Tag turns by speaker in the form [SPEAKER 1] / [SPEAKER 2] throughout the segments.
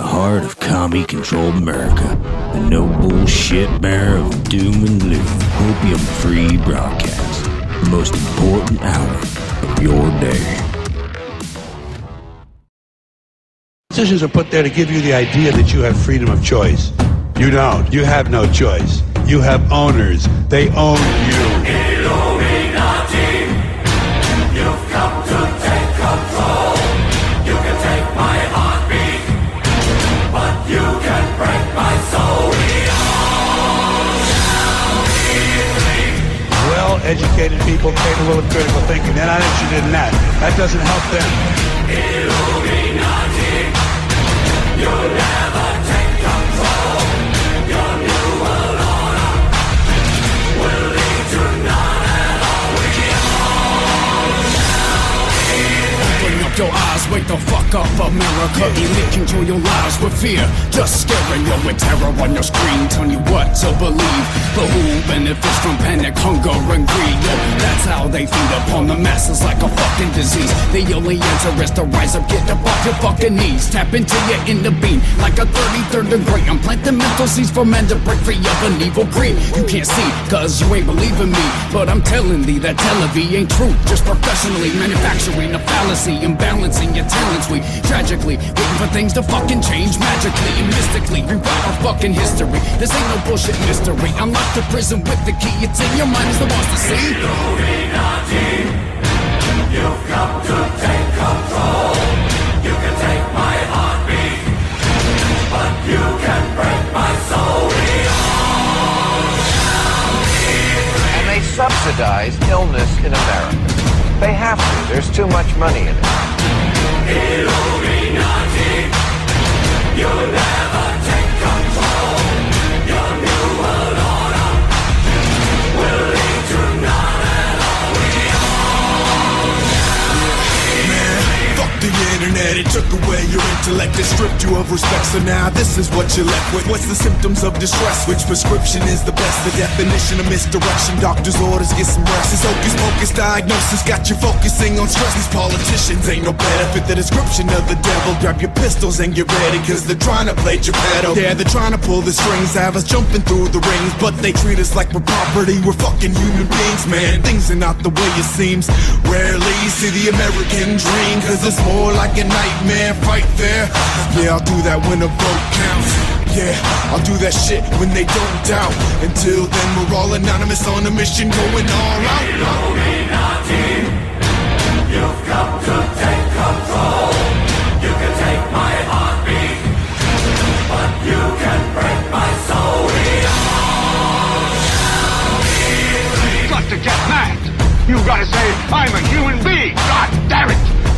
[SPEAKER 1] the heart of commie controlled America, the no bullshit bearer of doom and gloom, opium free broadcast, the most important hour of your day.
[SPEAKER 2] Decisions are put there to give you the idea that you have freedom of choice. You don't. You have no choice. You have owners. They own you. Well educated people capable of critical thinking. They're not interested in that. That doesn't help them.
[SPEAKER 3] Your eyes, wake the fuck up, America. Elite control your lives with fear, just scaring you with terror on your screen, telling you what to believe. But who benefits from panic, hunger, and greed? Yo, that's how they feed upon the masses like a fucking disease. The only answer is to rise up, get up off your fucking knees, tap into your inner being like a 33rd degree. I'm planting mental seeds for men to break free of an evil greed. You can't see, cause you ain't believing me, but I'm telling thee that television ain't true. Just professionally manufacturing a fallacy, imbalancing your talents. We tragically waiting for things to fucking change magically and mystically. Rewrite our fucking history. This ain't no bullshit mystery. Unlock the prison with the key. It's in your mind, is the to see.
[SPEAKER 4] And they subsidize illness in America. They have to. There's too much money in it.
[SPEAKER 5] Fuck internet, it took away your intellect and stripped you of respect. So now this is what you're left with. What's the symptoms of distress? Which prescription is the best? The definition of misdirection. Doctor's orders, get some rest. This hocus pocus diagnosis got you focusing on stress. These politicians ain't no better. Fit the description of the devil. Grab your pistols and get ready, cause they're trying to play Geppetto. Yeah, they're trying to pull the strings, have us jumping through the rings, but they treat us like we're property. We're fucking human beings, man. Things are not the way it seems. Rarely see the American dream, cause it's more like a nightmare fight there. Yeah, I'll do that when a vote counts. Yeah, I'll do that shit when they don't doubt. Until then, we're all anonymous on a mission going all out.
[SPEAKER 6] Illuminati, you've come to take control. You can take my heartbeat, but
[SPEAKER 4] you can break my soul. We got to get mad. You gotta say, I'm a human being. God damn it.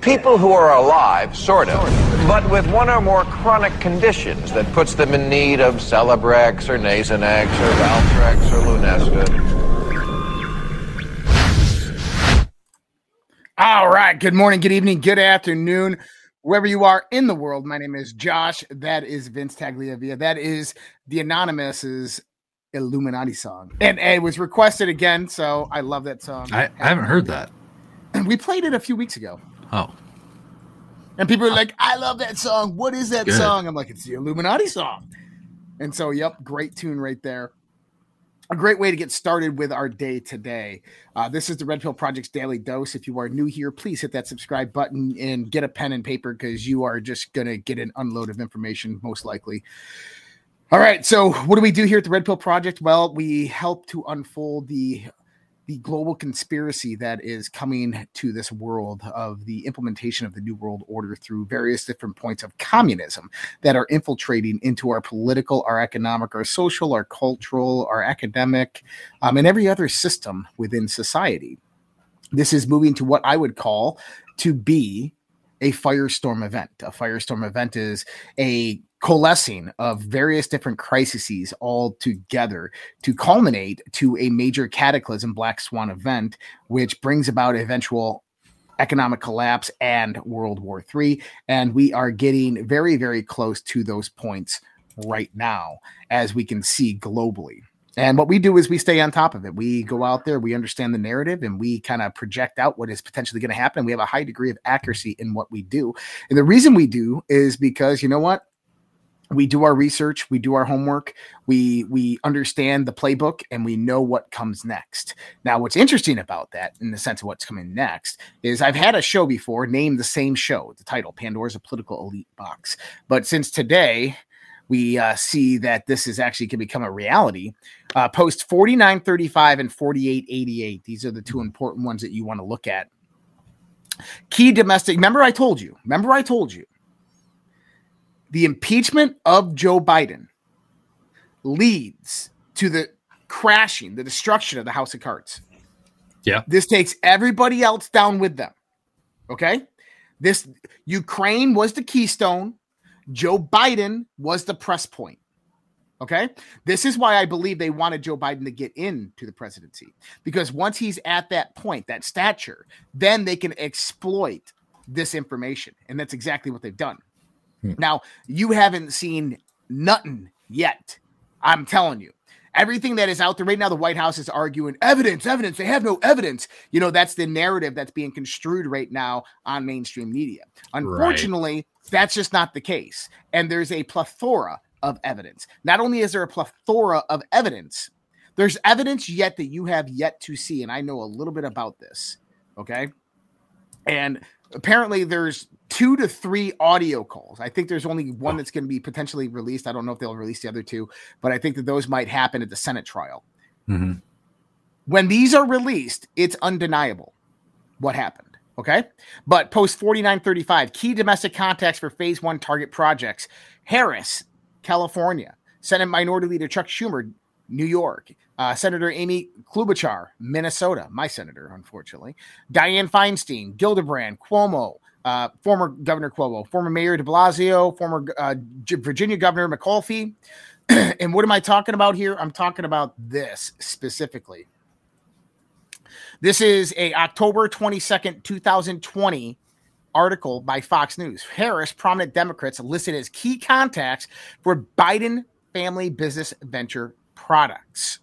[SPEAKER 4] People who are alive, sort of, but with one or more chronic conditions that puts them in need of Celebrex or Nasonex or Valtrex or Lunesta.
[SPEAKER 7] All right. Good morning, good evening, good afternoon, wherever you are in the world. My name is Josh. That is Vince Tagliavia. That is the Anonymous's Illuminati song. And it was requested again, so I love that song.
[SPEAKER 8] I, I haven't heard that.
[SPEAKER 7] And we played it a few weeks ago.
[SPEAKER 8] Oh,
[SPEAKER 7] And people are like, I love that song. What is that
[SPEAKER 8] Good.
[SPEAKER 7] song? I'm like, it's the Illuminati song. And so, yep, great tune right there. A great way to get started with our day today. Uh, this is the Red Pill Project's Daily Dose. If you are new here, please hit that subscribe button and get a pen and paper because you are just going to get an unload of information, most likely. All right. So, what do we do here at the Red Pill Project? Well, we help to unfold the the global conspiracy that is coming to this world of the implementation of the New World Order through various different points of communism that are infiltrating into our political, our economic, our social, our cultural, our academic, um, and every other system within society. This is moving to what I would call to be a firestorm event. A firestorm event is a coalescing of various different crises all together to culminate to a major cataclysm black swan event which brings about eventual economic collapse and world war iii and we are getting very very close to those points right now as we can see globally and what we do is we stay on top of it. We go out there, we understand the narrative, and we kind of project out what is potentially going to happen. We have a high degree of accuracy in what we do. And the reason we do is because, you know what? We do our research we do our homework we we understand the playbook and we know what comes next. Now what's interesting about that in the sense of what's coming next is i've had a show before named the same show. The title pandora's a political elite box. But since today we uh, see that this is actually can become a reality uh, post 4935 and 4888 these are the two important ones that you want to look at. Key domestic remember i told you remember i told you the impeachment of Joe Biden leads to the crashing, the destruction of the House of Cards.
[SPEAKER 8] Yeah.
[SPEAKER 7] This takes everybody else down with them. Okay. This Ukraine was the keystone, Joe Biden was the press point. Okay. This is why I believe they wanted Joe Biden to get into the presidency because once he's at that point, that stature, then they can exploit this information. And that's exactly what they've done. Hmm. Now, you haven't seen nothing yet. I'm telling you. Everything that is out there right now, the White House is arguing evidence, evidence. They have no evidence. You know, that's the narrative that's being construed right now on mainstream media. Unfortunately, right. that's just not the case. And there's a plethora of evidence. Not only is there a plethora of evidence, there's evidence yet that you have yet to see. And I know a little bit about this. Okay. And apparently there's two to three audio calls. I think there's only one that's going to be potentially released. I don't know if they'll release the other two, but I think that those might happen at the Senate trial. Mm-hmm. When these are released, it's undeniable what happened. Okay. But post 4935, key domestic contacts for phase one target projects. Harris, California. Senate Minority Leader Chuck Schumer, New York. Uh, senator Amy Klobuchar, Minnesota, my senator, unfortunately. Dianne Feinstein, Gillibrand, Cuomo, uh, former Governor Cuomo, former Mayor de Blasio, former uh, Virginia Governor McAuliffe. and what am I talking about here? I'm talking about this specifically. This is a October 22nd, 2020 article by Fox News. Harris, prominent Democrats listed as key contacts for Biden family business venture products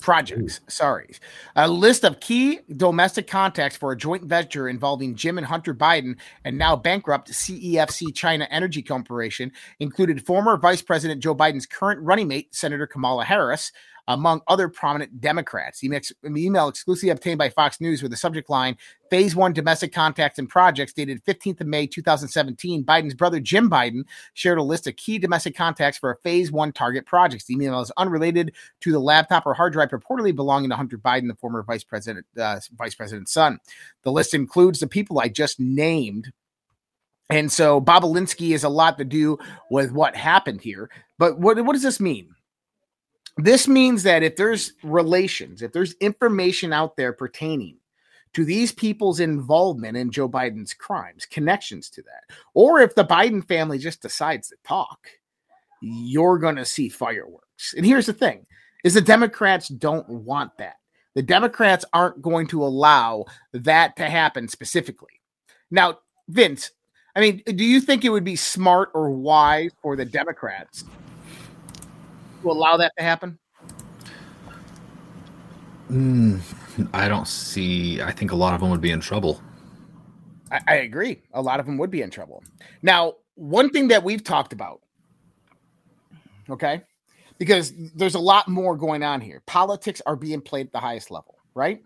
[SPEAKER 7] projects. Sorry. A list of key domestic contacts for a joint venture involving Jim and Hunter Biden and now bankrupt CEFC China Energy Corporation included former Vice President Joe Biden's current running mate, Senator Kamala Harris, among other prominent Democrats. Email, email exclusively obtained by Fox News with the subject line Phase One Domestic Contacts and Projects dated 15th of May 2017. Biden's brother Jim Biden shared a list of key domestic contacts for a Phase One target projects. The email is unrelated to the laptop or hard drive purportedly belonging to Hunter Biden, the former vice president, uh, vice president's son. The list includes the people I just named. And so Bobulinski is a lot to do with what happened here. But what, what does this mean? This means that if there's relations, if there's information out there pertaining to these people's involvement in Joe Biden's crimes, connections to that, or if the Biden family just decides to talk, you're going to see fireworks. And here's the thing is the Democrats don't want that. The Democrats aren't going to allow that to happen specifically. Now, Vince, I mean, do you think it would be smart or wise for the Democrats to allow that to happen?
[SPEAKER 8] Mm, I don't see. I think a lot of them would be in trouble.
[SPEAKER 7] I, I agree. A lot of them would be in trouble. Now, one thing that we've talked about, okay, because there's a lot more going on here. Politics are being played at the highest level, right?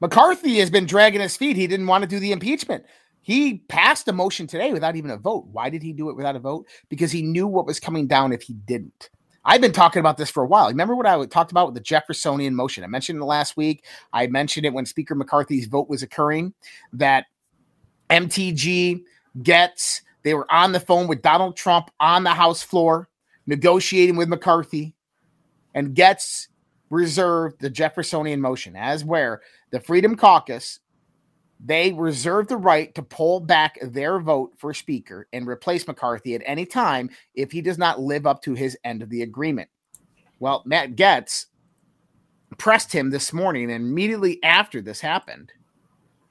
[SPEAKER 7] McCarthy has been dragging his feet. He didn't want to do the impeachment. He passed a motion today without even a vote. Why did he do it without a vote? Because he knew what was coming down if he didn't. I've been talking about this for a while. Remember what I talked about with the Jeffersonian motion? I mentioned it last week. I mentioned it when Speaker McCarthy's vote was occurring that MTG Gaetz they were on the phone with Donald Trump on the House floor negotiating with McCarthy and Gaetz reserved the Jeffersonian motion as where the Freedom Caucus they reserve the right to pull back their vote for speaker and replace McCarthy at any time if he does not live up to his end of the agreement. Well, Matt Gaetz pressed him this morning, and immediately after this happened,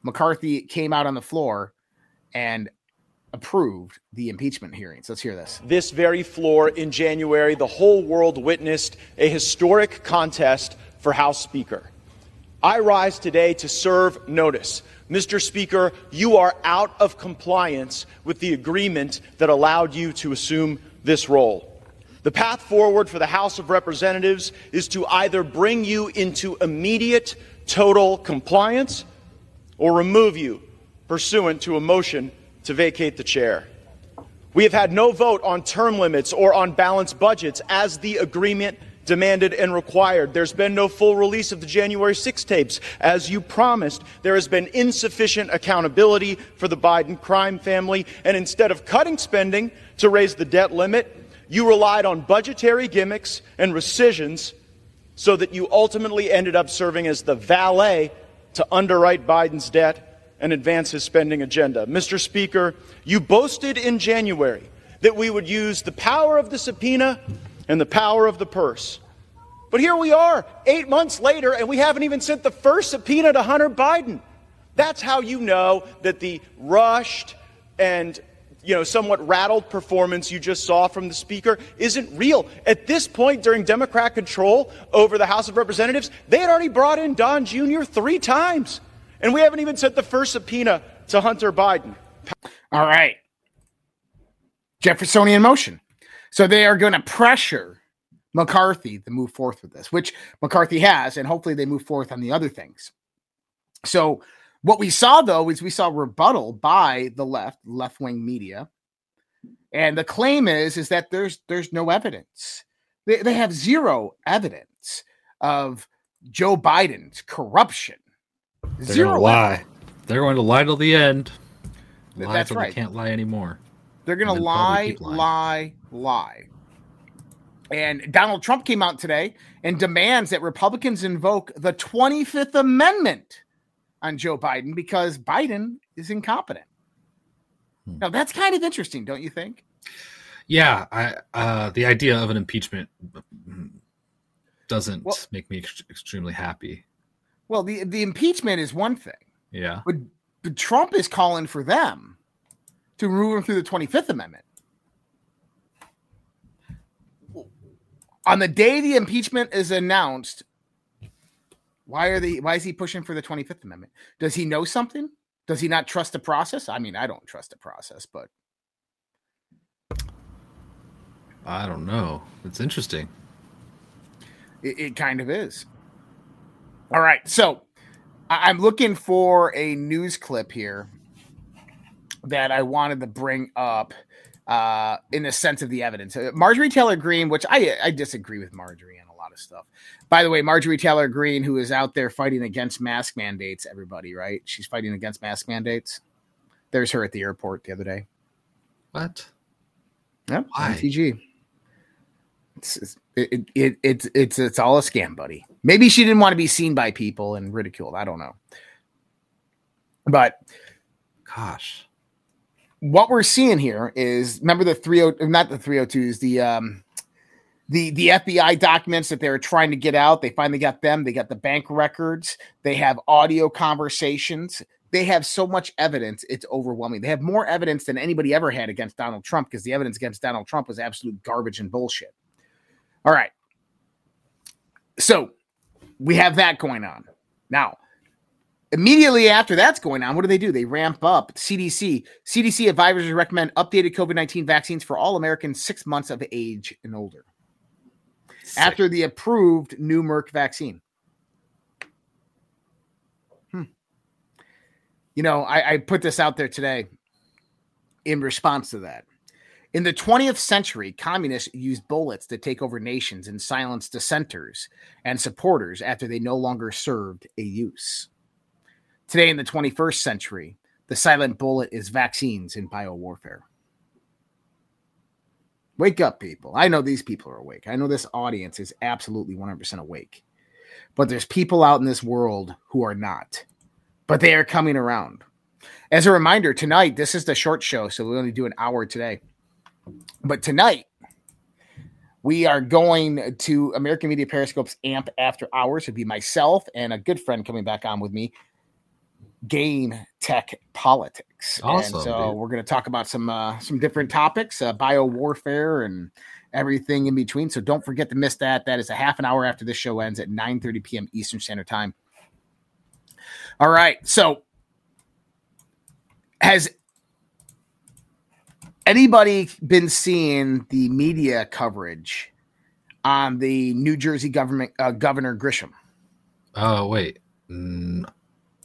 [SPEAKER 7] McCarthy came out on the floor and approved the impeachment hearings. Let's hear this.
[SPEAKER 9] This very floor in January, the whole world witnessed a historic contest for House Speaker. I rise today to serve notice. Mr. Speaker, you are out of compliance with the agreement that allowed you to assume this role. The path forward for the House of Representatives is to either bring you into immediate total compliance or remove you pursuant to a motion to vacate the chair. We have had no vote on term limits or on balanced budgets as the agreement demanded and required. There's been no full release of the January 6 tapes as you promised. There has been insufficient accountability for the Biden crime family. And instead of cutting spending to raise the debt limit, you relied on budgetary gimmicks and rescissions so that you ultimately ended up serving as the valet to underwrite Biden's debt and advance his spending agenda. Mr. Speaker, you boasted in January that we would use the power of the subpoena and the power of the purse. But here we are, eight months later, and we haven't even sent the first subpoena to Hunter Biden. That's how you know that the rushed and you know, somewhat rattled performance you just saw from the speaker isn't real. At this point, during Democrat control over the House of Representatives, they had already brought in Don Jr. three times. And we haven't even sent the first subpoena to Hunter Biden.
[SPEAKER 7] All right. Jeffersonian motion. So they are going to pressure McCarthy to move forth with this, which McCarthy has, and hopefully they move forth on the other things. So what we saw though is we saw rebuttal by the left, left wing media, and the claim is is that there's there's no evidence. They, they have zero evidence of Joe Biden's corruption
[SPEAKER 8] they're Zero gonna lie. They're going to lie till the end. Lie
[SPEAKER 7] That's right.
[SPEAKER 8] They can't lie anymore.
[SPEAKER 7] They're going to lie, lie, lie. And Donald Trump came out today and demands that Republicans invoke the 25th Amendment on Joe Biden because Biden is incompetent. Hmm. Now that's kind of interesting, don't you think?
[SPEAKER 8] Yeah, I uh, the idea of an impeachment doesn't well, make me ex- extremely happy.
[SPEAKER 7] Well, the the impeachment is one thing.
[SPEAKER 8] Yeah.
[SPEAKER 7] But, but Trump is calling for them to remove him through the 25th Amendment. On the day the impeachment is announced, why are they why is he pushing for the 25th Amendment? Does he know something? Does he not trust the process? I mean, I don't trust the process, but
[SPEAKER 8] I don't know. It's interesting.
[SPEAKER 7] It, it kind of is. All right. So I- am looking for a news clip here that I wanted to bring up uh, in the sense of the evidence. Uh, Marjorie Taylor Greene, which I, I disagree with Marjorie on a lot of stuff. By the way, Marjorie Taylor Greene, who is out there fighting against mask mandates, everybody, right? She's fighting against mask mandates. There's her at the airport the other day.
[SPEAKER 8] What?
[SPEAKER 7] Yep. Why? MTG. It's, it's it, it, it's it's it's all a scam, buddy. Maybe she didn't want to be seen by people and ridiculed. I don't know. But
[SPEAKER 8] gosh,
[SPEAKER 7] what we're seeing here is remember the 30 not the 302s, the um the the FBI documents that they were trying to get out. They finally got them. They got the bank records. They have audio conversations. They have so much evidence, it's overwhelming. They have more evidence than anybody ever had against Donald Trump because the evidence against Donald Trump was absolute garbage and bullshit. All right. So we have that going on. Now, immediately after that's going on, what do they do? They ramp up CDC. CDC advisors recommend updated COVID 19 vaccines for all Americans six months of age and older Sick. after the approved new Merck vaccine. Hmm. You know, I, I put this out there today in response to that. In the 20th century, communists used bullets to take over nations and silence dissenters and supporters after they no longer served a use. Today, in the 21st century, the silent bullet is vaccines and biowarfare. Wake up, people. I know these people are awake. I know this audience is absolutely 100% awake. But there's people out in this world who are not. But they are coming around. As a reminder, tonight, this is the short show, so we only do an hour today. But tonight, we are going to American Media Periscope's AMP After Hours. It'd be myself and a good friend coming back on with me, Game Tech Politics.
[SPEAKER 8] Awesome,
[SPEAKER 7] and so
[SPEAKER 8] dude.
[SPEAKER 7] we're going to talk about some uh, some different topics, uh, bio warfare and everything in between. So don't forget to miss that. That is a half an hour after this show ends at 9 30 p.m. Eastern Standard Time. All right. So has anybody been seeing the media coverage on the New Jersey government uh, Governor Grisham?
[SPEAKER 8] Oh wait, Mm,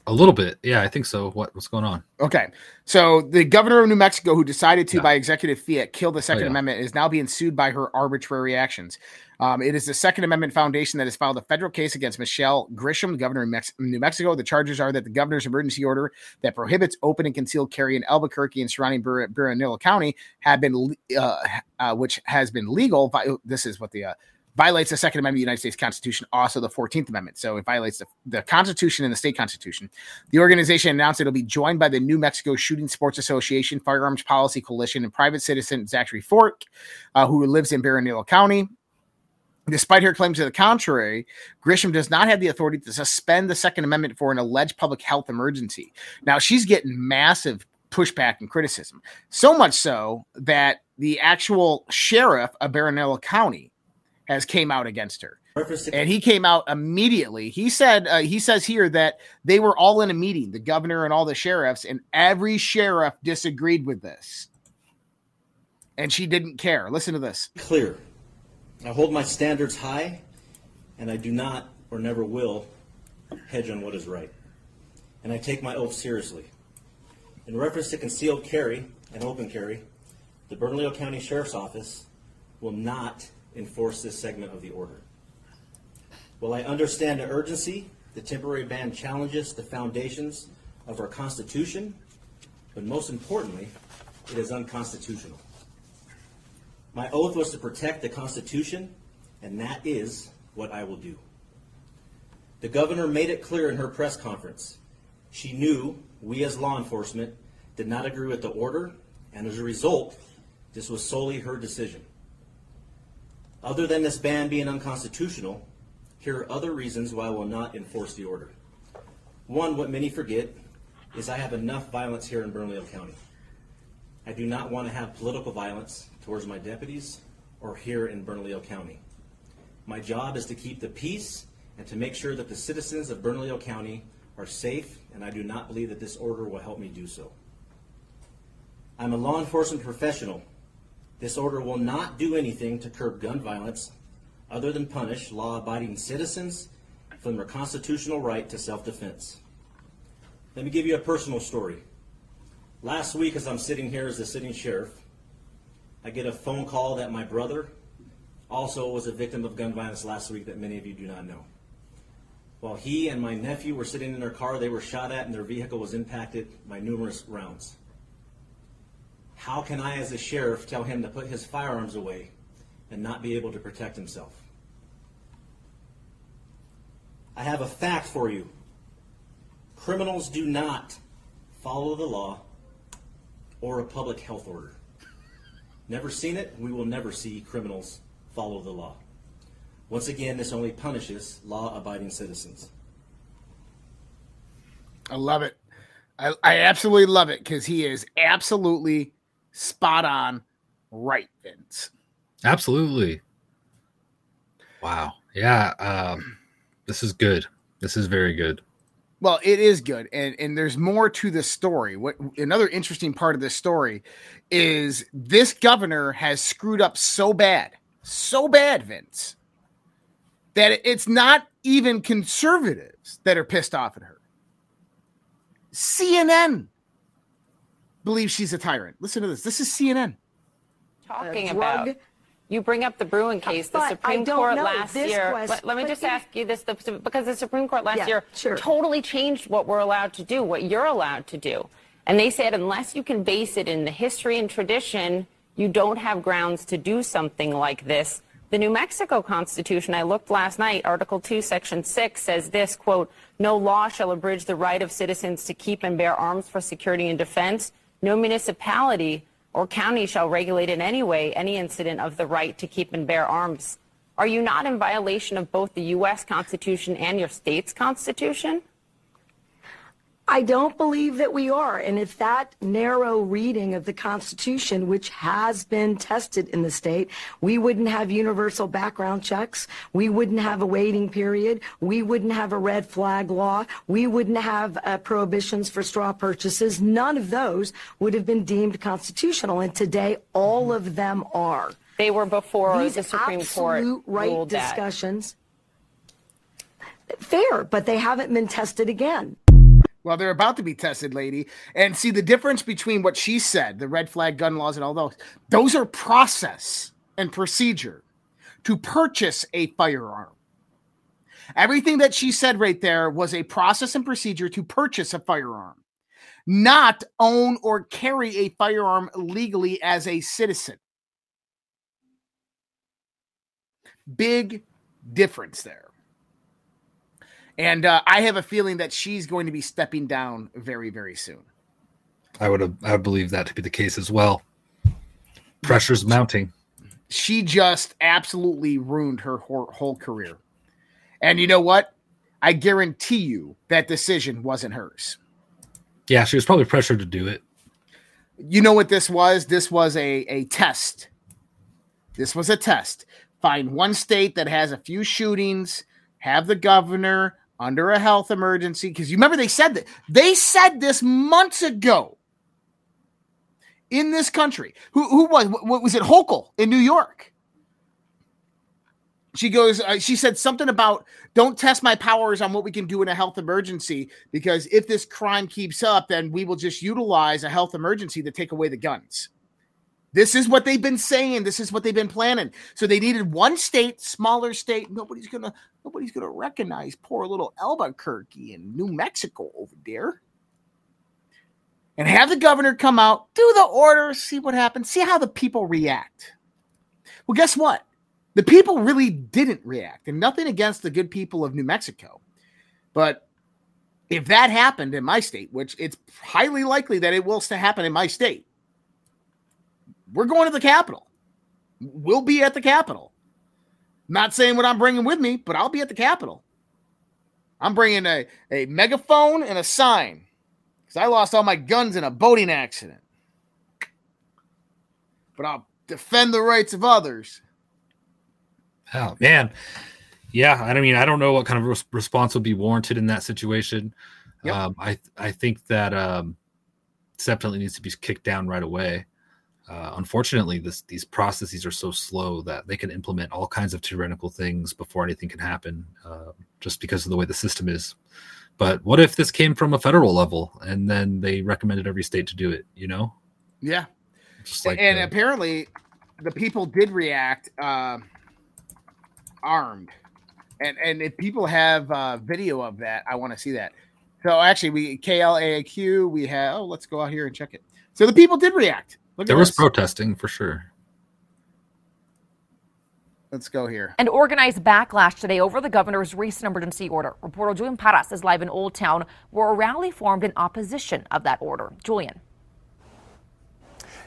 [SPEAKER 8] a little bit. Yeah, I think so. What what's going on?
[SPEAKER 7] Okay, so the governor of New Mexico, who decided to,
[SPEAKER 8] Yeah.
[SPEAKER 7] by executive fiat, kill the Second
[SPEAKER 8] yeah.
[SPEAKER 7] Amendment, is now being sued by her arbitrary actions. Um, it is the Second Amendment Foundation that has filed a federal case against Michelle Grisham, governor of Mex- New Mexico. The charges are that the governor's emergency order that prohibits open and concealed carry in Albuquerque and surrounding Bur- Bernalillo County had been, uh, uh, which has been legal. Vi- This is what the uh, violates the Second Amendment of the United States Constitution, also the 14th Amendment. So it violates the, the Constitution and the state constitution. The organization announced it'll be joined by the New Mexico Shooting Sports Association, Firearms Policy Coalition, and private citizen Zachary Fort, uh, who lives in Bernalillo County. Despite her claims to the contrary, Grisham does not have the authority to suspend the Second Amendment for an alleged public health emergency. Now, she's getting massive pushback and criticism, so much so that the actual sheriff of Bernalillo County has came out against her and he came out immediately. He said uh, he says here that they were all in a meeting, the governor and all the sheriffs, and every sheriff disagreed with this, and she didn't care. Listen to this.
[SPEAKER 10] clear. I hold my standards high, and I do not or never will hedge on what is right. And I take my oath seriously. In reference to concealed carry and open carry, the Bernalillo County Sheriff's Office will not enforce this segment of the order. While I understand the urgency, the temporary ban challenges the foundations of our Constitution, but most importantly, it is unconstitutional. My oath was to protect the Constitution, and that is what I will do. The governor made it clear in her press conference. She knew we as law enforcement did not agree with the order, and as a result, this was solely her decision. Other than this ban being unconstitutional, here are other reasons why I will not enforce the order. One, what many forget, is I have enough violence here in Bernalillo County. I do not want to have political violence towards my deputies or here in Bernalillo County. My job is to keep the peace and to make sure that the citizens of Bernalillo County are safe, and I do not believe that this order will help me do so. I'm a law enforcement professional. This order will not do anything to curb gun violence other than punish law abiding citizens from their constitutional right to self defense. Let me give you a personal story. Last week, as I'm sitting here as the sitting sheriff, I get a phone call that my brother also was a victim of gun violence last week that many of you do not know. While he and my nephew were sitting in their car, they were shot at and their vehicle was impacted by numerous rounds. How can I, as a sheriff, tell him to put his firearms away and not be able to protect himself? I have a fact for you. Criminals do not follow the law or a public health order. Never seen it, we will never see criminals follow the law. Once again, this only punishes law abiding citizens.
[SPEAKER 7] I love it. I, I absolutely love it because he is absolutely spot on right, Vince.
[SPEAKER 8] Absolutely. Wow. Yeah. Um, this is good. This is very good.
[SPEAKER 7] Well, it is good, and and there's more to this story. What another interesting part of this story is this governor has screwed up so bad, so bad, Vince, that it's not even conservatives that are pissed off at her. CNN believes she's a tyrant. Listen to this. This is CNN.
[SPEAKER 11] talking about. You bring up the Bruen case. The
[SPEAKER 12] But I
[SPEAKER 11] Supreme
[SPEAKER 12] don't
[SPEAKER 11] Court
[SPEAKER 12] know.
[SPEAKER 11] last
[SPEAKER 12] This
[SPEAKER 11] year.
[SPEAKER 12] quest-
[SPEAKER 11] let, let me just
[SPEAKER 12] it-
[SPEAKER 11] ask you this: the, because the Supreme Court last
[SPEAKER 12] Yeah,
[SPEAKER 11] year
[SPEAKER 12] sure.
[SPEAKER 11] totally changed what we're allowed to do, what you're allowed to do, and they said unless you can base it in the history and tradition, you don't have grounds to do something like this. The New Mexico Constitution, I looked last night, Article 2, Section 6 says this, quote, no law shall abridge the right of citizens to keep and bear arms for security and defense. No municipality or county shall regulate in any way any incident of the right to keep and bear arms. Are you not in violation of both the U.S. Constitution and your state's Constitution?
[SPEAKER 12] I don't believe that we are. And if that narrow reading of the Constitution, which has been tested in the state, we wouldn't have universal background checks. We wouldn't have a waiting period. We wouldn't have a red flag law. We wouldn't have uh, prohibitions for straw purchases. None of those would have been deemed constitutional. And today, all of them are.
[SPEAKER 11] They were before
[SPEAKER 12] These
[SPEAKER 11] the Supreme Court
[SPEAKER 12] absolute right
[SPEAKER 11] ruled that.
[SPEAKER 12] discussions. Fair, but they haven't been tested again.
[SPEAKER 7] Well, they're about to be tested, lady. And see the difference between what she said, the red flag gun laws and all those, those are process and procedure to purchase a firearm. Everything that she said right there was a process and procedure to purchase a firearm, not own or carry a firearm legally as a citizen. Big difference there. And uh, I have a feeling that she's going to be stepping down very, very soon.
[SPEAKER 8] I would I would believe that to be the case as well. Pressure's mounting.
[SPEAKER 7] She just absolutely ruined her whole, whole career. And you know what? I guarantee you that decision wasn't hers.
[SPEAKER 8] Yeah, she was probably pressured to do it.
[SPEAKER 7] You know what this was? This was a, a test. This was a test. Find one state that has a few shootings, have the governor under a health emergency. Because you remember they said that they said this months ago in this country. Who who was what was it? Hochul in New York. She goes. Uh, she said something about don't test my powers on what we can do in a health emergency because if this crime keeps up, then we will just utilize a health emergency to take away the guns. This is what they've been saying. This is what they've been planning. So they needed one state, smaller state. Nobody's gonna, nobody's gonna recognize poor little Albuquerque in New Mexico over there. And have the governor come out, do the order, see what happens, see how the people react. Well, guess what? The people really didn't react, and nothing against the good people of New Mexico. But if that happened in my state, which it's highly likely that it will happen in my state, we're going to the Capitol. We'll be at the Capitol. Not saying what I'm bringing with me, but I'll be at the Capitol. I'm bringing a, a megaphone and a sign because I lost all my guns in a boating accident. But I'll defend the rights of others.
[SPEAKER 8] Oh man, yeah. I mean, I don't know what kind of res- response would be warranted in that situation.
[SPEAKER 7] Yep.
[SPEAKER 8] Um, I I think that um, definitely needs to be kicked down right away. Uh, unfortunately, this these processes are so slow that they can implement all kinds of tyrannical things before anything can happen, uh, just because of the way the system is. But what if this came from a federal level and then they recommended every state to do it? You know,
[SPEAKER 7] Yeah.
[SPEAKER 8] just like
[SPEAKER 7] and
[SPEAKER 8] the-
[SPEAKER 7] apparently, the people did react uh, armed. And and if people have uh, video of that, I want to see that. So actually, we KLAQ, we have. Oh, let's go out here and check it. So the people did react. Look
[SPEAKER 8] there was
[SPEAKER 7] this.
[SPEAKER 8] protesting for sure.
[SPEAKER 7] Let's go here.
[SPEAKER 13] and organized backlash today over the governor's recent emergency order. Reporter Julian Paras is live in Old Town, where a rally formed in opposition of that order. Julian.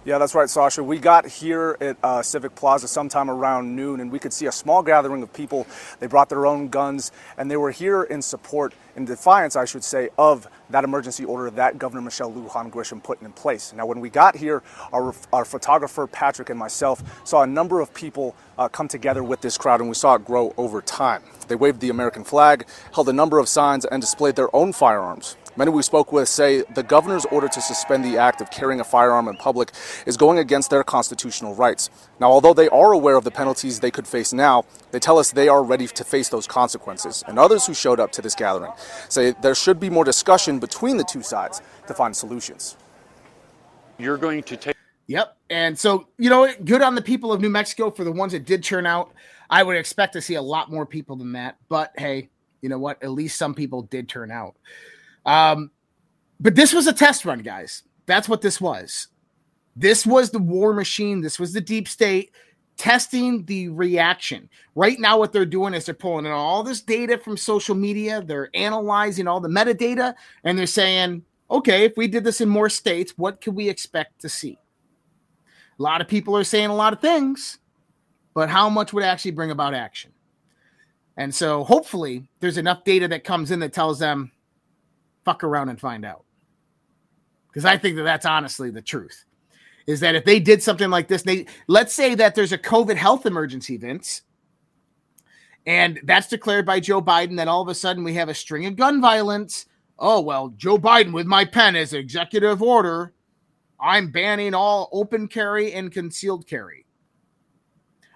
[SPEAKER 14] Yeah, that's right, Sasha. We got here at uh, Civic Plaza sometime around noon, and we could see a small gathering of people. They brought their own guns, and they were here in support, in defiance, I should say, of that emergency order that Governor Michelle Lujan Grisham put in place. Now, when we got here, our, our photographer Patrick and myself saw a number of people uh, come together with this crowd, and we saw it grow over time. They waved the American flag, held a number of signs, and displayed their own firearms. Many we spoke with say the governor's order to suspend the act of carrying a firearm in public is going against their constitutional rights. Now, although they are aware of the penalties they could face now, they tell us they are ready to face those consequences. And others who showed up to this gathering say there should be more discussion between the two sides to find solutions.
[SPEAKER 15] You're going to take.
[SPEAKER 7] Yep. And so, you know, good on the people of New Mexico for the ones that did turn out. I would expect to see a lot more people than that. But hey, you know what? At least some people did turn out. Um, but this was a test run, guys. That's what this was. This was the war machine. This was the deep state testing the reaction. Right now, what they're doing is they're pulling in all this data from social media, they're analyzing all the metadata, and they're saying, okay, if we did this in more states, what could we expect to see? A lot of people are saying a lot of things, but how much would actually bring about action? And so hopefully there's enough data that comes in that tells them, fuck around and find out. Because I think that that's honestly the truth. Is that if they did something like this, they let's say that there's a COVID health emergency, Vince, and that's declared by Joe Biden, then all of a sudden we have a string of gun violence. Oh, well, Joe Biden with my pen as executive order I'm banning all open carry and concealed carry.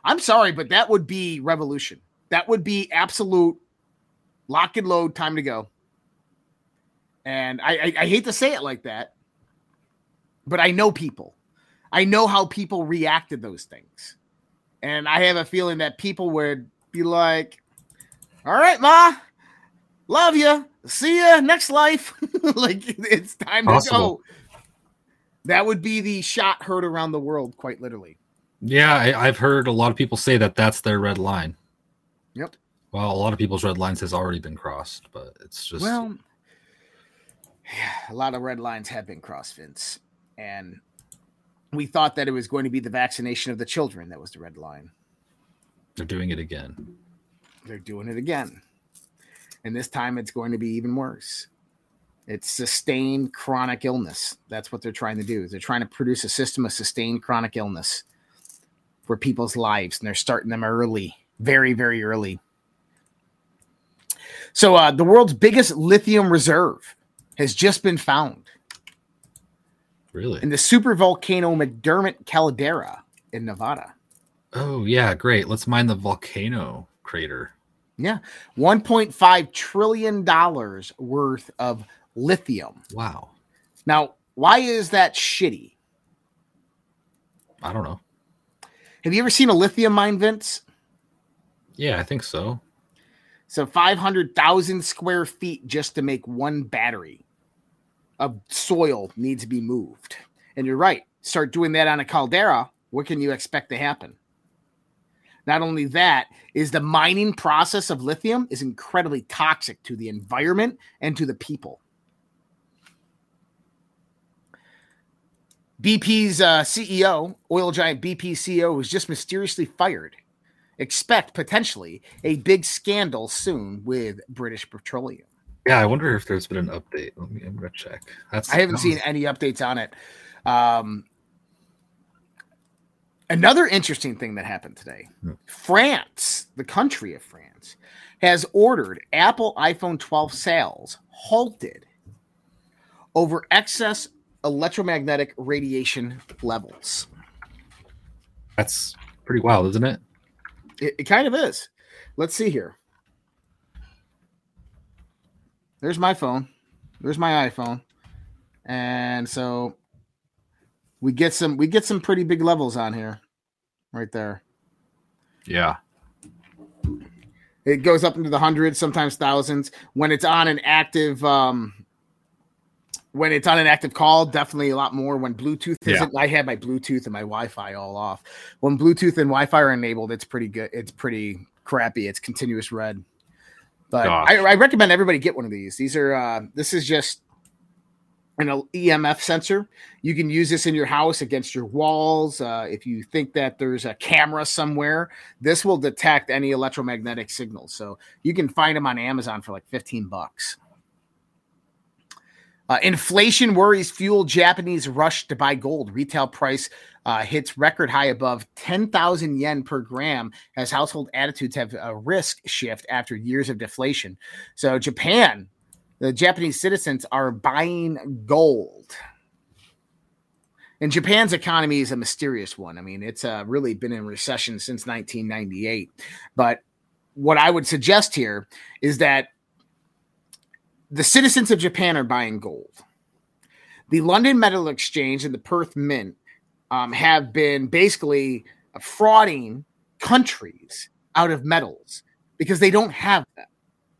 [SPEAKER 7] I'm sorry, but that would be revolution. That would be absolute lock and load, time to go. And I, I, I hate to say it like that, but I know people. I know how people reacted those things. And I have a feeling that people would be like, all right, Ma, love you. See you next life. like it's time Possible. to go that would be the shot heard around the world, quite literally.
[SPEAKER 8] Yeah, I, have heard a lot of people say that that's their red line.
[SPEAKER 7] Yep.
[SPEAKER 8] Well, a lot of people's red lines has already been crossed, but it's just
[SPEAKER 7] well, yeah, a lot of red lines have been crossed, Vince, and we thought that it was going to be the vaccination of the children that was the red line.
[SPEAKER 8] They're doing it again.
[SPEAKER 7] They're doing it again, and this time it's going to be even worse. It's sustained chronic illness. That's what they're trying to do. They're trying to produce a system of sustained chronic illness for people's lives, and they're starting them early, very, very early. So, uh, the world's biggest lithium reserve has just been found.
[SPEAKER 8] Really?
[SPEAKER 7] In the super volcano McDermitt caldera in Nevada.
[SPEAKER 8] Oh, yeah, great. Let's mine the volcano crater.
[SPEAKER 7] Yeah. $1.5 trillion worth of lithium.
[SPEAKER 8] Wow.
[SPEAKER 7] Now, why is that shitty?
[SPEAKER 8] I don't know.
[SPEAKER 7] Have you ever seen a lithium mine, Vince?
[SPEAKER 8] Yeah, I think so.
[SPEAKER 7] So 500,000 square feet just to make one battery of soil needs to be moved. And you're right. Start doing that on a caldera. What can you expect to happen? Not only that, is the mining process of lithium is incredibly toxic to the environment and to the people. BP's uh, CEO, oil giant BP CEO, was just mysteriously fired. Expect potentially a big scandal soon with British Petroleum.
[SPEAKER 8] Yeah, I wonder if there's been an update. Let me, I'm gonna check.
[SPEAKER 7] That's I haven't seen any updates on it. Um, another interesting thing that happened today: hmm. France, the country of France, has ordered Apple iPhone 12 sales halted over excess electromagnetic radiation levels.
[SPEAKER 8] That's pretty wild, isn't it?
[SPEAKER 7] It, it kind of is. Let's see here. There's my phone. There's my iPhone. And so we get some we get some pretty big levels on here right there.
[SPEAKER 8] Yeah.
[SPEAKER 7] It goes up into the hundreds, sometimes thousands. When it's on an active um when it's on an active call, definitely a lot more. When Bluetooth isn't, I had my Bluetooth and my Wi-Fi all off. When Bluetooth and Wi-Fi are enabled, it's pretty good. It's pretty crappy. It's continuous red. But I, I, recommend everybody get one of these. These are uh, this is just an EMF sensor. You can use this in your house against your walls. Uh, if you think that there's a camera somewhere, this will detect any electromagnetic signals. So you can find them on Amazon for like 15 bucks. Uh, inflation worries fuel Japanese rush to buy gold. Retail price uh, hits record high above 10,000 yen per gram as household attitudes have a risk shift after years of deflation. So, Japan, the Japanese citizens are buying gold. And Japan's economy is a mysterious one. I mean, it's uh, really been in recession since 1998. But what I would suggest here is that the citizens of Japan are buying gold. The London Metal Exchange and the Perth Mint um, have been basically frauding countries out of metals because they don't have them,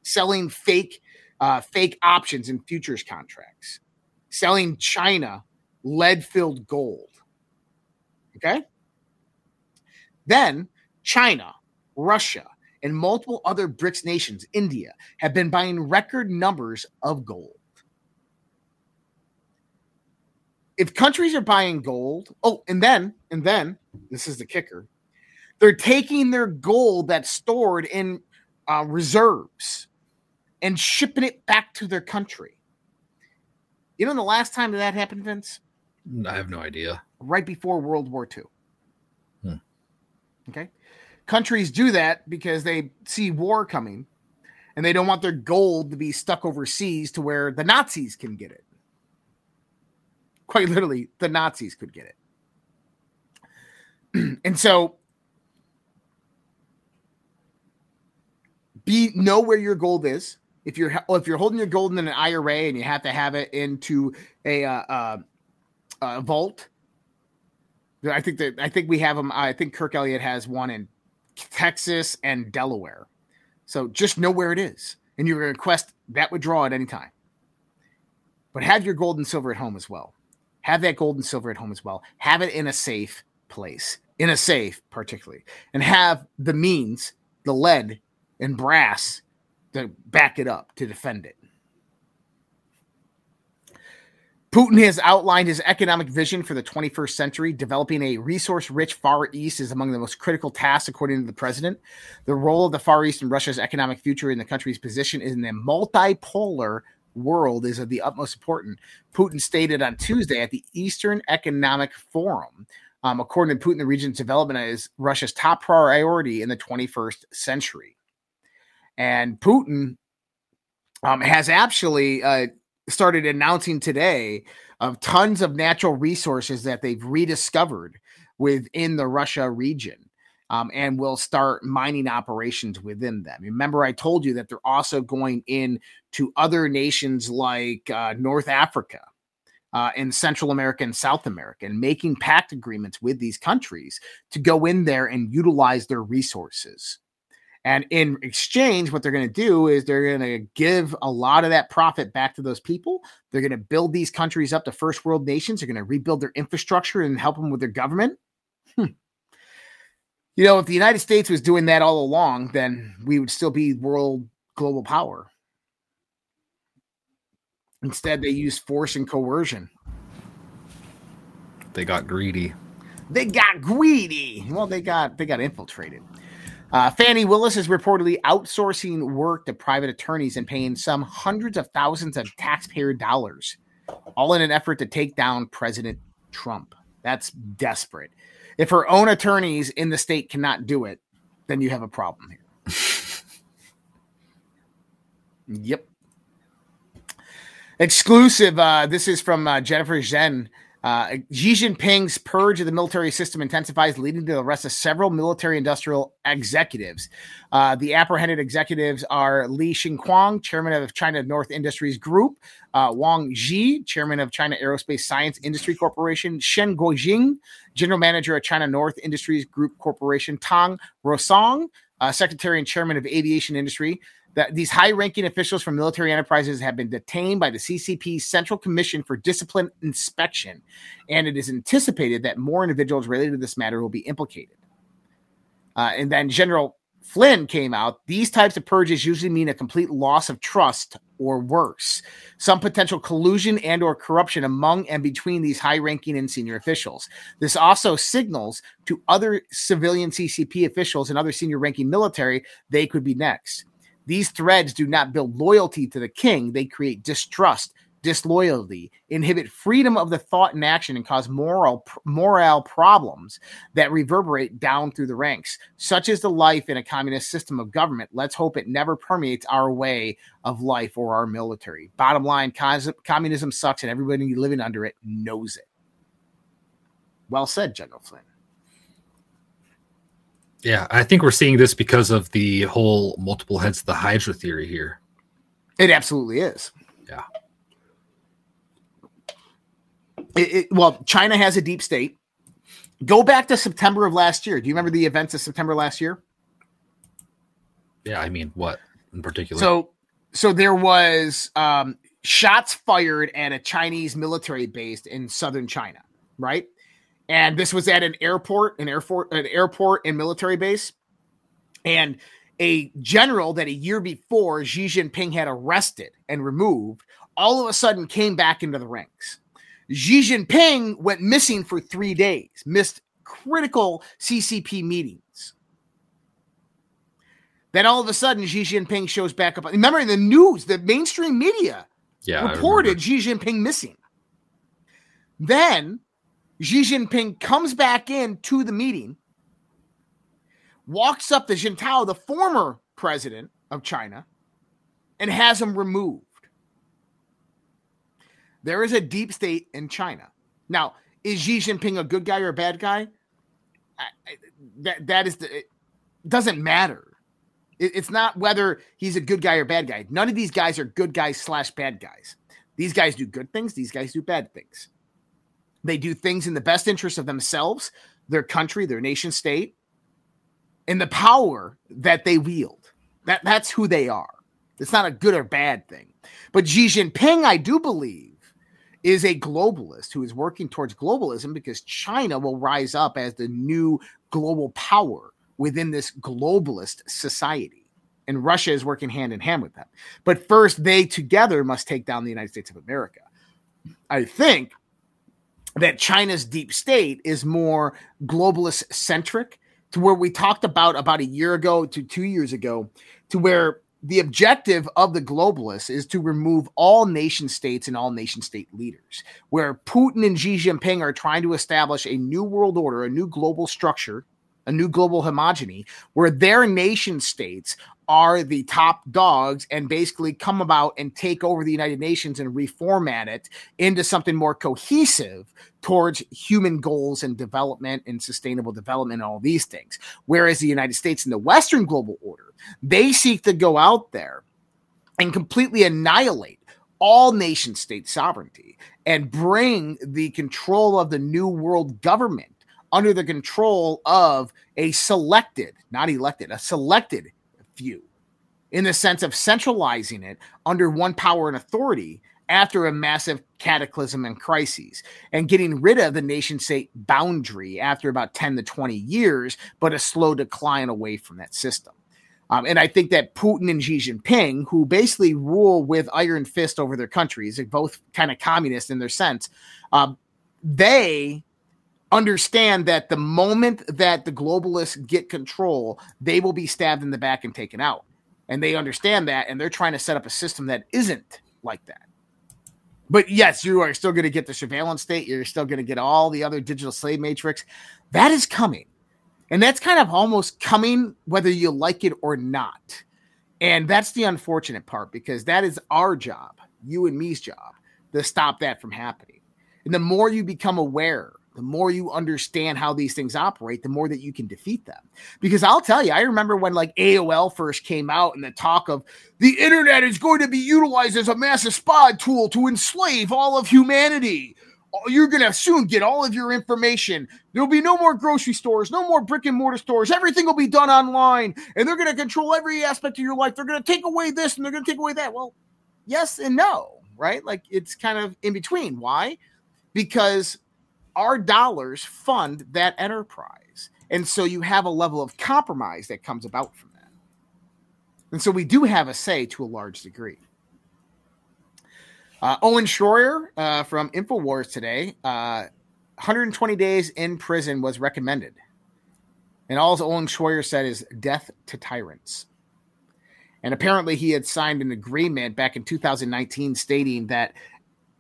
[SPEAKER 7] selling fake uh, fake options in futures contracts, selling China lead filled gold. Okay. Then China, Russia, and multiple other BRICS nations, India, have been buying record numbers of gold. If countries are buying gold, oh, and then, and then, this is the kicker, they're taking their gold that's stored in uh, reserves and shipping it back to their country. You know, the last time that happened, Vince?
[SPEAKER 8] I have no idea.
[SPEAKER 7] Right before World War II.
[SPEAKER 8] Hmm.
[SPEAKER 7] Okay. Countries do that because they see war coming and they don't want their gold to be stuck overseas to where the Nazis can get it. Quite literally, the Nazis could get it. and so be know where your gold is. If you're if you're holding your gold in an IRA and you have to have it into a uh, uh, uh, vault, I think that I think we have them. I think Kirk Elliott has one in Texas and Delaware. So just know where it is, and you can request that withdrawal at any time. But have your gold and silver at home as well. Have that gold and silver at home as well. Have it in a safe place, in a safe particularly, and have the means, the lead and brass to back it up to defend it. Putin has outlined his economic vision for the 21st century. Developing a resource rich Far East is among the most critical tasks, according to the president. The role of the Far East in Russia's economic future and the country's position in the multipolar world is of the utmost importance. Putin stated on Tuesday at the Eastern Economic Forum. Um, according to Putin, the region's development is Russia's top priority in the 21st century. And Putin um, has actually uh, started announcing today of tons of natural resources that they've rediscovered within the Russia region. Um, and will start mining operations within them. Remember, I told you that they're also going in to other nations like uh, North Africa uh, and Central America and South America, and making pact agreements with these countries to go in there and utilize their resources. And in exchange, what they're going to do is they're going to give a lot of that profit back to those people. They're going to build these countries up to first world nations. They're going to rebuild their infrastructure and help them with their government. Hmm. You know, if the United States was doing that all along, then we would still be world global power. Instead, they use force and coercion.
[SPEAKER 8] They got greedy.
[SPEAKER 7] They got greedy. Well, they got they got infiltrated. Uh, Fani Willis is reportedly outsourcing work to private attorneys and paying some hundreds of thousands of taxpayer dollars, all in an effort to take down President Trump. That's desperate. If her own attorneys in the state cannot do it, then you have a problem here. yep. Exclusive. Uh, this is from uh, Jennifer Zeng. Uh, Xi Jinping's purge of the military system intensifies, leading to the arrest of several military industrial executives. Uh, the apprehended executives are Li Xinquang, chairman of China North Industries Group, uh, Wang Zhi, chairman of China Aerospace Science Industry Corporation, Shen Guojing, general manager of China North Industries Group Corporation, Tang Rosong, uh, secretary and chairman of aviation industry that these high ranking officials from military enterprises have been detained by the CCP's Central Commission for Discipline Inspection, and it is anticipated that more individuals related to this matter will be implicated. Uh, and then General Flynn came out. These types of purges usually mean a complete loss of trust or worse, some potential collusion and or corruption among and between these high-ranking and senior officials. This also signals to other civilian CCP officials and other senior-ranking military they could be next. These threads do not build loyalty to the king, they create distrust, disloyalty, inhibit freedom of the thought and action, and cause moral morale problems that reverberate down through the ranks. Such is the life in a communist system of government. Let's hope it never permeates our way of life or our military. Bottom line, communism sucks, and everybody living under it knows it. Well said, General Flynn.
[SPEAKER 8] Yeah, I think we're seeing this because of the whole multiple heads of the Hydra theory here.
[SPEAKER 7] It absolutely is.
[SPEAKER 8] Yeah.
[SPEAKER 7] It, it, well, China has a deep state. Go back to September of last year. Do you remember the events of September last year?
[SPEAKER 8] Yeah, I mean, what in particular?
[SPEAKER 7] So, so there was um, shots fired at a Chinese military base in southern China, right? And this was at an airport, an airport, an airport and military base. And a general that a year before Xi Jinping had arrested and removed, all of a sudden came back into the ranks. Xi Jinping went missing for three days, missed critical CCP meetings. Then all of a sudden, Xi Jinping shows back up. Remember in the news, the mainstream media
[SPEAKER 8] yeah,
[SPEAKER 7] reported Xi Jinping missing. Then Xi Jinping comes back in to the meeting, walks up to Jintao, the former president of China, and has him removed. There is a deep state in China. Now, is Xi Jinping a good guy or a bad guy? I, I, that that is the it doesn't matter. It, it's not whether he's a good guy or bad guy. None of these guys are good guys slash bad guys. These guys do good things. These guys do bad things. They do things in the best interest of themselves, their country, their nation state, and the power that they wield. That that's who they are. It's not a good or bad thing. But Xi Jinping, I do believe is a globalist who is working towards globalism because China will rise up as the new global power within this globalist society. And Russia is working hand in hand with them. But first, they together must take down the United States of America. I think that China's deep state is more globalist centric to where we talked about about a year ago to two years ago, to where the objective of the globalists is to remove all nation states and all nation state leaders. Where Putin and Xi Jinping are trying to establish a new world order, a new global structure, a new global homogeny, where their nation states are the top dogs and basically come about and take over the United Nations and reformat it into something more cohesive towards human goals and development and sustainable development and all these things. Whereas the United States and the Western global order, they seek to go out there and completely annihilate all nation state sovereignty and bring the control of the new world government under the control of a selected, not elected, a selected few in the sense of centralizing it under one power and authority after a massive cataclysm and crises and getting rid of the nation state boundary after about 10 to 20 years, but a slow decline away from that system. Um, and I think that Putin and Xi Jinping, who basically rule with iron fist over their countries, they're both kind of communist in their sense, um, they understand that the moment that the globalists get control, they will be stabbed in the back and taken out. And they understand that, and they're trying to set up a system that isn't like that. But yes, you are still going to get the surveillance state. You're still going to get all the other digital slave matrix. That is coming. And that's kind of almost coming whether you like it or not. And that's the unfortunate part because that is our job, you and me's job, to stop that from happening. And the more you become aware the more you understand how these things operate, the more that you can defeat them. Because I'll tell you, I remember when like AOL first came out and the talk of the internet is going to be utilized as a massive spy tool to enslave all of humanity. Oh, you're going to soon get all of your information. There'll be no more grocery stores, no more brick and mortar stores. Everything will be done online and they're going to control every aspect of your life. They're going to take away this and they're going to take away that. Well, yes and no, right? Like it's kind of in between. Why? Because our dollars fund that enterprise. And so you have a level of compromise that comes about from that. And so we do have a say to a large degree. Uh, Owen Schroyer uh, from InfoWars today, uh, 120 days in prison was recommended. And all Owen Schroyer said is death to tyrants. And apparently, he had signed an agreement back in 2019 stating that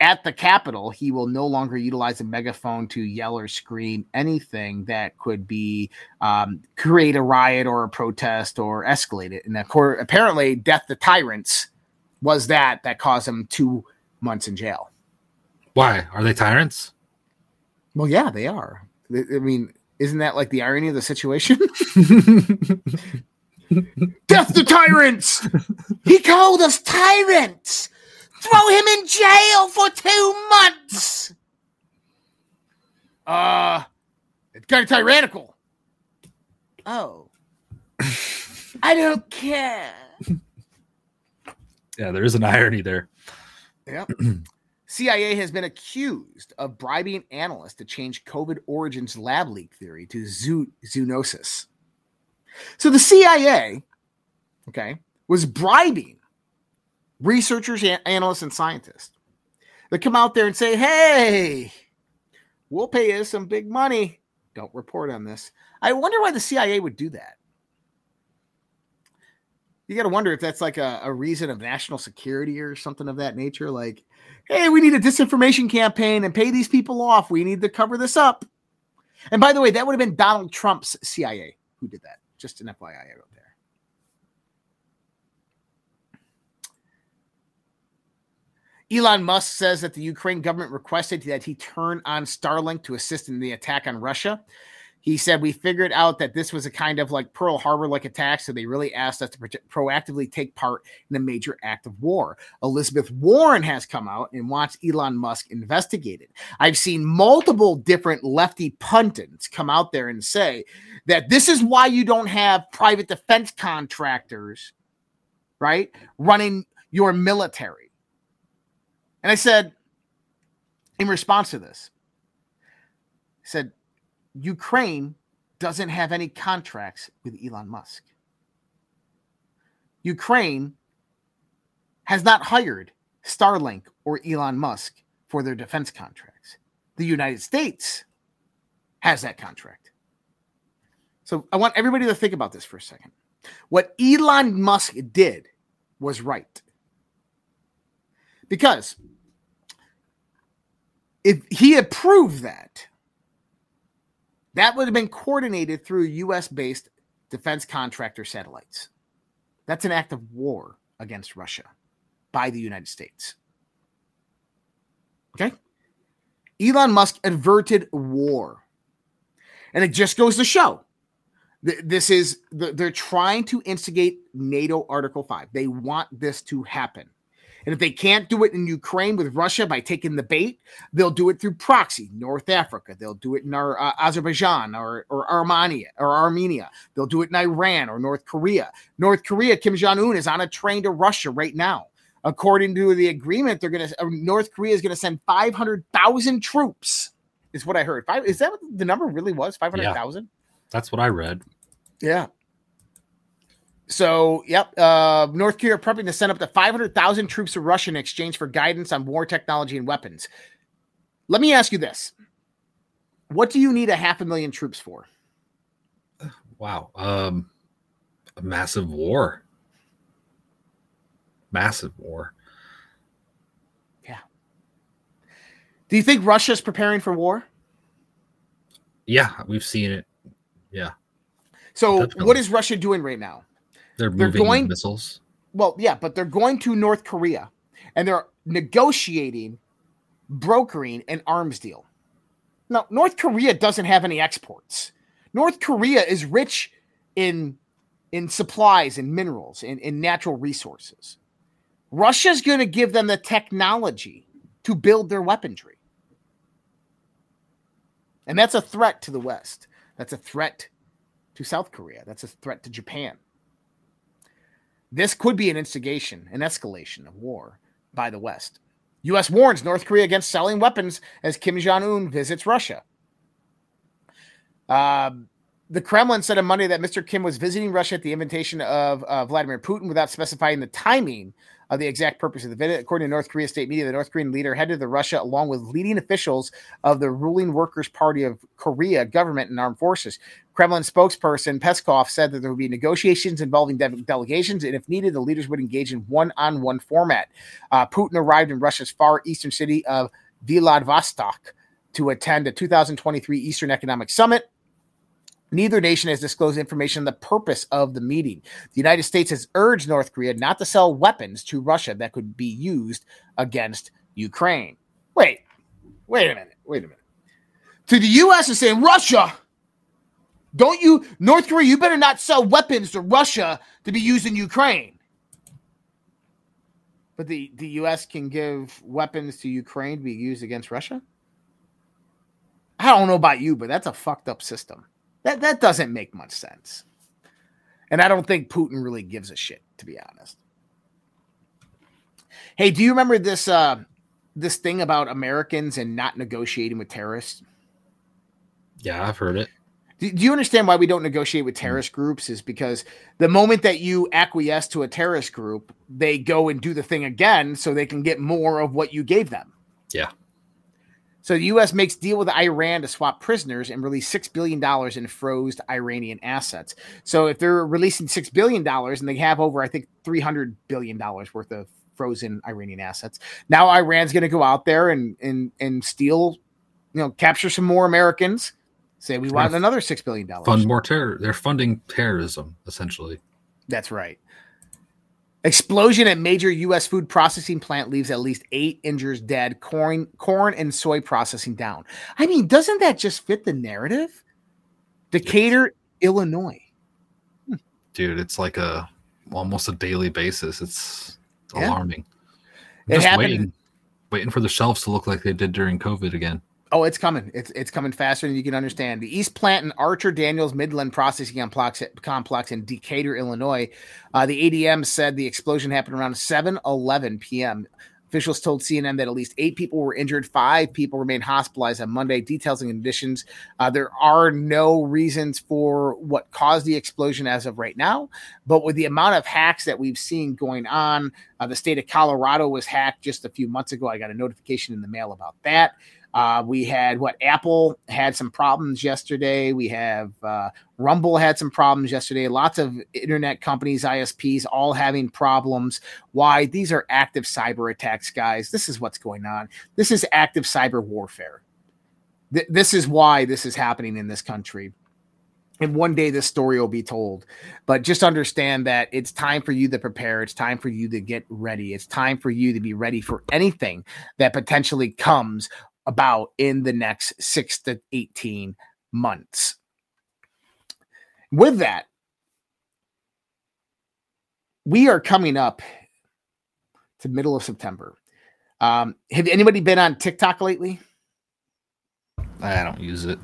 [SPEAKER 7] at the Capitol, he will no longer utilize a megaphone to yell or scream anything that could be um, create a riot or a protest or escalate it. And of course, apparently, death to tyrants was that that caused him two months in jail.
[SPEAKER 8] Why are they tyrants?
[SPEAKER 7] Well, yeah, they are. I mean, isn't that like the irony of the situation? death to tyrants! He called us tyrants! Throw him in jail for two months. Uh, it's kind of tyrannical. Oh, I don't care.
[SPEAKER 8] Yeah, there is an irony there.
[SPEAKER 7] Yep. CIA has been accused of bribing analysts to change COVID origins lab leak theory to zoo- zoonosis. So the CIA, okay, was bribing researchers, analysts, and scientists that come out there and say, hey, we'll pay you some big money. Don't report on this. I wonder why the CIA would do that. You got to wonder if that's like a, a reason of national security or something of that nature. Like, hey, we need a disinformation campaign and pay these people off. We need to cover this up. And by the way, that would have been Donald Trump's CIA who did that. Just an FYI wrote there. Elon Musk says that the Ukraine government requested that he turn on Starlink to assist in the attack on Russia. He said, We figured out that this was a kind of like Pearl Harbor like attack, so they really asked us to pro- proactively take part in a major act of war. Elizabeth Warren has come out and wants Elon Musk investigated. I've seen multiple different lefty pundits come out there and say that this is why you don't have private defense contractors, right, running your military. And I said, in response to this, I said, Ukraine doesn't have any contracts with Elon Musk. Ukraine has not hired Starlink or Elon Musk for their defense contracts. The United States has that contract. So I want everybody to think about this for a second. What Elon Musk did was right. Because if he approved that, that would have been coordinated through US based defense contractor satellites. That's an act of war against Russia by the United States. Okay? Elon Musk averted war. And it just goes to show that this is they're trying to instigate NATO Article 5. They want this to happen. And if they can't do it in Ukraine with Russia by taking the bait, they'll do it through proxy, North Africa. They'll do it in our, uh, Azerbaijan or, or Armenia or Armenia. They'll do it in Iran or North Korea. North Korea, Kim Jong Un is on a train to Russia right now. According to the agreement, they're going to uh, North Korea is going to send five hundred thousand troops. Is what I heard. Five is that what the number really was? Five hundred thousand.
[SPEAKER 8] Yeah, that's what I read.
[SPEAKER 7] Yeah. So, yep, uh, North Korea prepping to send up to 500,000 troops to Russia in exchange for guidance on war technology and weapons. Let me ask you this. What do you need a half a million troops for?
[SPEAKER 8] Wow. Um, a massive war. Massive war.
[SPEAKER 7] Yeah. Do you think Russia is preparing for war?
[SPEAKER 8] Yeah, we've seen it. Yeah.
[SPEAKER 7] So, Definitely. what is Russia doing right now?
[SPEAKER 8] They're, they're going missiles.
[SPEAKER 7] Well, yeah, but they're going to North Korea and they're negotiating, brokering an arms deal. Now, North Korea doesn't have any exports. North Korea is rich in in supplies and minerals and, and natural resources. Russia's going to give them the technology to build their weaponry. And that's a threat to the West. That's a threat to South Korea. That's a threat to Japan. This could be an instigation, an escalation of war by the West. U.S. warns North Korea against selling weapons as Kim Jong un visits Russia. Uh, the Kremlin said on Monday that Mr. Kim was visiting Russia at the invitation of uh, Vladimir Putin without specifying the timing of the exact purpose of the visit. According to North Korea state media, the North Korean leader headed to Russia along with leading officials of the ruling Workers' Party of Korea government and armed forces. Kremlin spokesperson Peskov said that there would be negotiations involving de- delegations, and if needed, the leaders would engage in one on one format. Uh, Putin arrived in Russia's far eastern city of Vladivostok to attend a 2023 Eastern Economic Summit. Neither nation has disclosed information on the purpose of the meeting. The United States has urged North Korea not to sell weapons to Russia that could be used against Ukraine. Wait, wait a minute, wait a minute. To the U.S. is saying, Russia, don't you, North Korea, you better not sell weapons to Russia to be used in Ukraine. But the, the U.S. can give weapons to Ukraine to be used against Russia? I don't know about you, but that's a fucked up system. That that doesn't make much sense. And I don't think Putin really gives a shit, to be honest. Hey, do you remember this uh this thing about Americans and not negotiating with terrorists?
[SPEAKER 8] Yeah, I've heard it.
[SPEAKER 7] Do, do you understand why we don't negotiate with terrorist groups? Is because the moment that you acquiesce to a terrorist group, they go and do the thing again so they can get more of what you gave them.
[SPEAKER 8] Yeah.
[SPEAKER 7] So the U.S. makes deal with Iran to swap prisoners and release six billion dollars in froze Iranian assets. So if they're releasing six billion dollars and they have over, I think, three hundred billion dollars worth of frozen Iranian assets, now Iran's going to go out there and and and steal, you know, capture some more Americans. Say we want another six billion dollars.
[SPEAKER 8] Fund more terror. They're funding terrorism, essentially.
[SPEAKER 7] That's right. Explosion at major U.S. food processing plant leaves at least eight injures dead. Corn, corn and soy processing down. I mean, doesn't that just fit the narrative? Decatur, Illinois. Hmm.
[SPEAKER 8] Dude, it's like a almost a daily basis. It's
[SPEAKER 7] Yeah.
[SPEAKER 8] alarming.
[SPEAKER 7] It
[SPEAKER 8] Just
[SPEAKER 7] happened-
[SPEAKER 8] waiting, waiting for the shelves to look like they did during COVID again.
[SPEAKER 7] Oh, it's coming. It's it's coming faster than you can understand. The East Plant and Archer Daniels Midland Processing Complex, in Decatur, Illinois. Uh, the ADM said the explosion happened around 7 11 p.m. Officials told CNN that at least eight people were injured. Five people remain hospitalized on Monday. Details and conditions. Uh, there are no reasons for what caused the explosion as of right now. But with the amount of hacks that we've seen going on, uh, the state of Colorado was hacked just a few months ago. I got a notification in the mail about that. Uh, we had what Apple had some problems yesterday. We have uh, Rumble had some problems yesterday. Lots of internet companies, ISPs, all having problems. Why? These are active cyber attacks, guys. This is what's going on. This is active cyber warfare. Th- this is why this is happening in this country. And one day this story will be told. But just understand that it's time for you to prepare. It's time for you to get ready. It's time for you to be ready for anything that potentially comes about in the next six to 18 months. With that, we are coming up to middle of September. Um, have anybody been on TikTok lately?
[SPEAKER 8] I don't use it.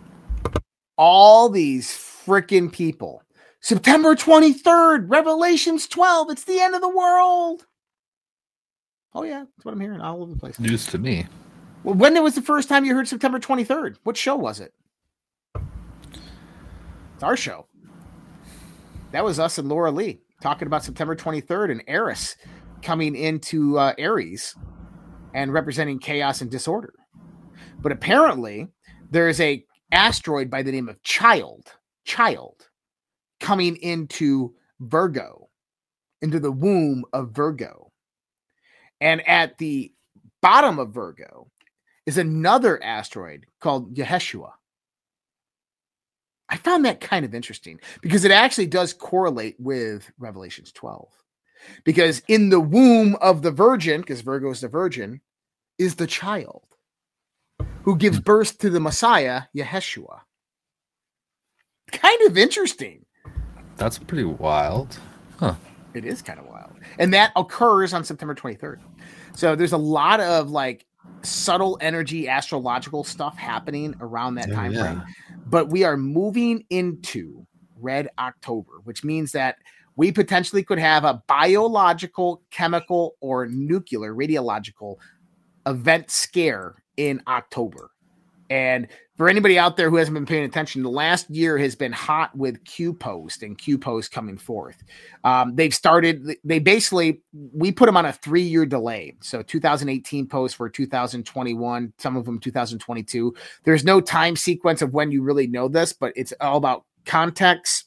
[SPEAKER 7] all these freaking people. September 23rd, Revelations 12. It's the end of the world. Oh, yeah. That's what I'm hearing all over the place.
[SPEAKER 8] News to me.
[SPEAKER 7] Well, when was the first time you heard September 23rd? What show was it? It's our show. That was us and Laura Lee talking about September 23rd and Eris coming into uh, Aries and representing chaos and disorder. But apparently, there is a asteroid by the name of Child, Child, coming into Virgo, into the womb of Virgo. And at the bottom of Virgo is another asteroid called Yeshua. I found that kind of interesting because it actually does correlate with Revelations 12. Because in the womb of the virgin, because Virgo is the virgin, is the child who gives birth to the Messiah, Yeshua. Kind of interesting.
[SPEAKER 8] That's pretty wild. Huh.
[SPEAKER 7] It is kind of wild. And that occurs on September 23rd. So there's a lot of like subtle energy astrological stuff happening around that
[SPEAKER 8] Oh,
[SPEAKER 7] time
[SPEAKER 8] yeah.
[SPEAKER 7] frame. But we are moving into red October, which means that we potentially could have a biological, chemical, or nuclear radiological event scare in October. And for anybody out there who hasn't been paying attention, the last year has been hot with Q Post and Q Post coming forth. Um, they've started, they basically, we put them on a three year delay. So 2018 posts for 2021, some of them 2022. There's no time sequence of when you really know this, but it's all about context.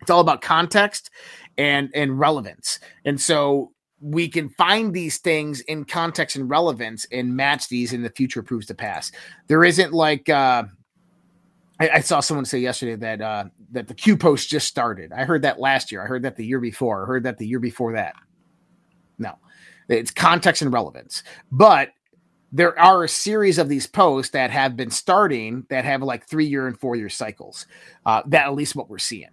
[SPEAKER 7] It's all about context and and relevance. And so we can find these things in context and relevance and match these in the future proves to pass. There isn't like uh I, I saw someone say yesterday that uh that the Q post just started. I heard that last year. I heard that the year before. I heard that the year before that. No. It's context and relevance. But there are a series of these posts that have been starting that have like three year and four year cycles. Uh, that at least what we're seeing.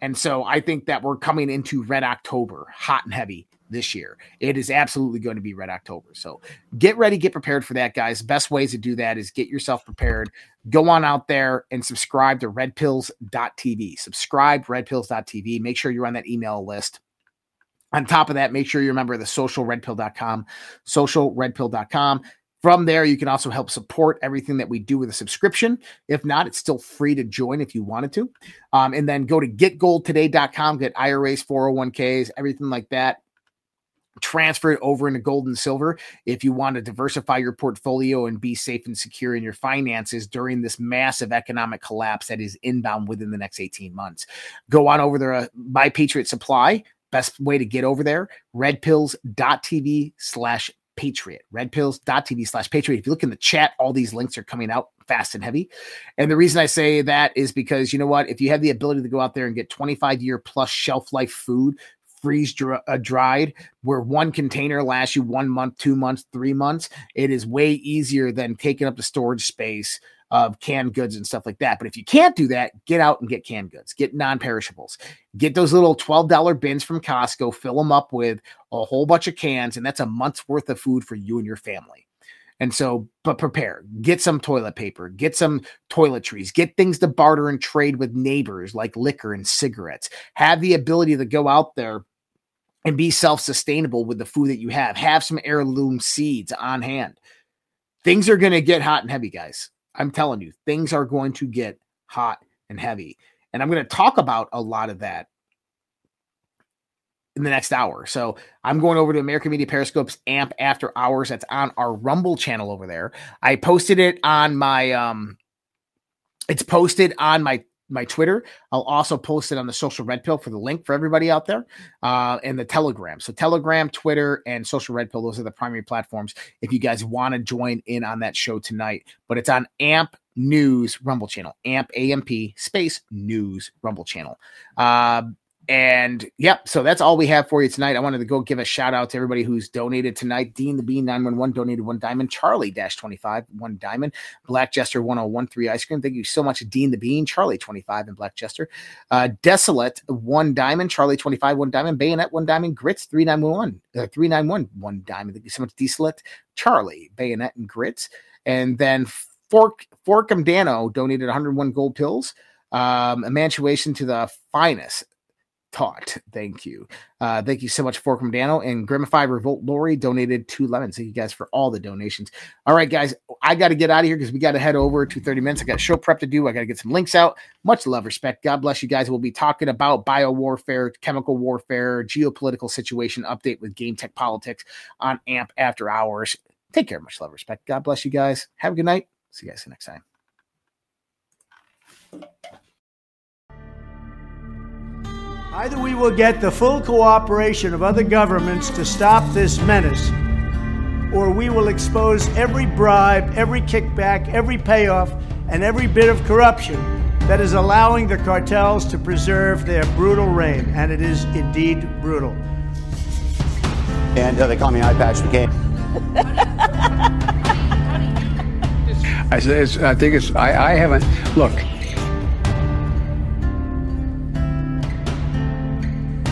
[SPEAKER 7] And so I think that we're coming into red October, hot and heavy this year. It is absolutely going to be Red October. So get ready, get prepared for that, guys. Best ways to do that is get yourself prepared. Go on out there and subscribe to redpills.tv. Subscribe redpills.tv. Make sure you're on that email list. On top of that, make sure you remember the socialredpill.com, socialredpill.com. From there, you can also help support everything that we do with a subscription. If not, it's still free to join if you wanted to. Um, and then go to getgoldtoday.com, get IRAs, 401ks, everything like that. Transfer it over into gold and silver if you want to diversify your portfolio and be safe and secure in your finances during this massive economic collapse that is inbound within the next 18 months. Go on over there, uh, buy Patriot Supply. Best way to get over there, redpills.tv slash Patriot, redpills.tv slash Patriot. If you look in the chat, all these links are coming out fast and heavy. And the reason I say that is because you know what? If you have the ability to go out there and get 25 year plus shelf life food, freeze dr- uh, dried, where one container lasts you one month, two months, three months, it is way easier than taking up the storage space of canned goods and stuff like that. But if you can't do that, get out and get canned goods, get non perishables, get those little $12 bins from Costco, fill them up with a whole bunch of cans, and that's a month's worth of food for you and your family. And so, but prepare, get some toilet paper, get some toiletries, get things to barter and trade with neighbors like liquor and cigarettes. Have the ability to go out there and be self sustainable with the food that you have. Have some heirloom seeds on hand. Things are going to get hot and heavy, guys. I'm telling you, things are going to get hot and heavy. And I'm going to talk about a lot of that in the next hour. So I'm going over to American Media Periscope's AMP After Hours. That's on our Rumble channel over there. I posted it on my um it's posted on my my Twitter. I'll also post it on the social red pill for the link for everybody out there, uh, and the Telegram. So Telegram, Twitter, and social red pill. Those are the primary platforms. If you guys want to join in on that show tonight, but it's on AMP News Rumble channel, AMP AMP space News Rumble channel. Uh, and yep, so that's all we have for you tonight. I wanted to go give a shout out to everybody who's donated tonight. Dean the Bean 911 donated one diamond. Charlie Dash 25, one diamond. Black Jester 1013 ice cream. Thank you so much, Dean the Bean, Charlie 25, and Black Jester. Uh, Desolate, one diamond. Charlie 25, one diamond. Bayonet, one diamond. Grits 3911, uh, 391, one diamond. Thank you so much, Desolate, Charlie, Bayonet, and Grits. And then Fork Forkum Dano donated 101 gold pills. Um, emancipation to the finest taught. Thank you. Uh, thank you so much, Forkum Dano and Grimify Revolt Lori donated two lemons. Thank you guys for all the donations. All right, guys, I got to get out of here because we got to head over to 30 minutes. I got show prep to do. I got to get some links out. Much love, respect. God bless you guys. We'll be talking about bio warfare, chemical warfare, geopolitical situation update with Game Tech Politics on AMP After Hours. Take care. Much love, respect. God bless you guys. Have a good night. See you guys next time.
[SPEAKER 15] Either we will get the full cooperation of other governments to stop this menace, or we will expose every bribe, every kickback, every payoff, and every bit of corruption that is allowing the cartels to preserve their brutal reign. And it is indeed brutal.
[SPEAKER 16] And uh, they call me Eye Patch McCain.
[SPEAKER 2] I, I think it's, I, I haven't, look,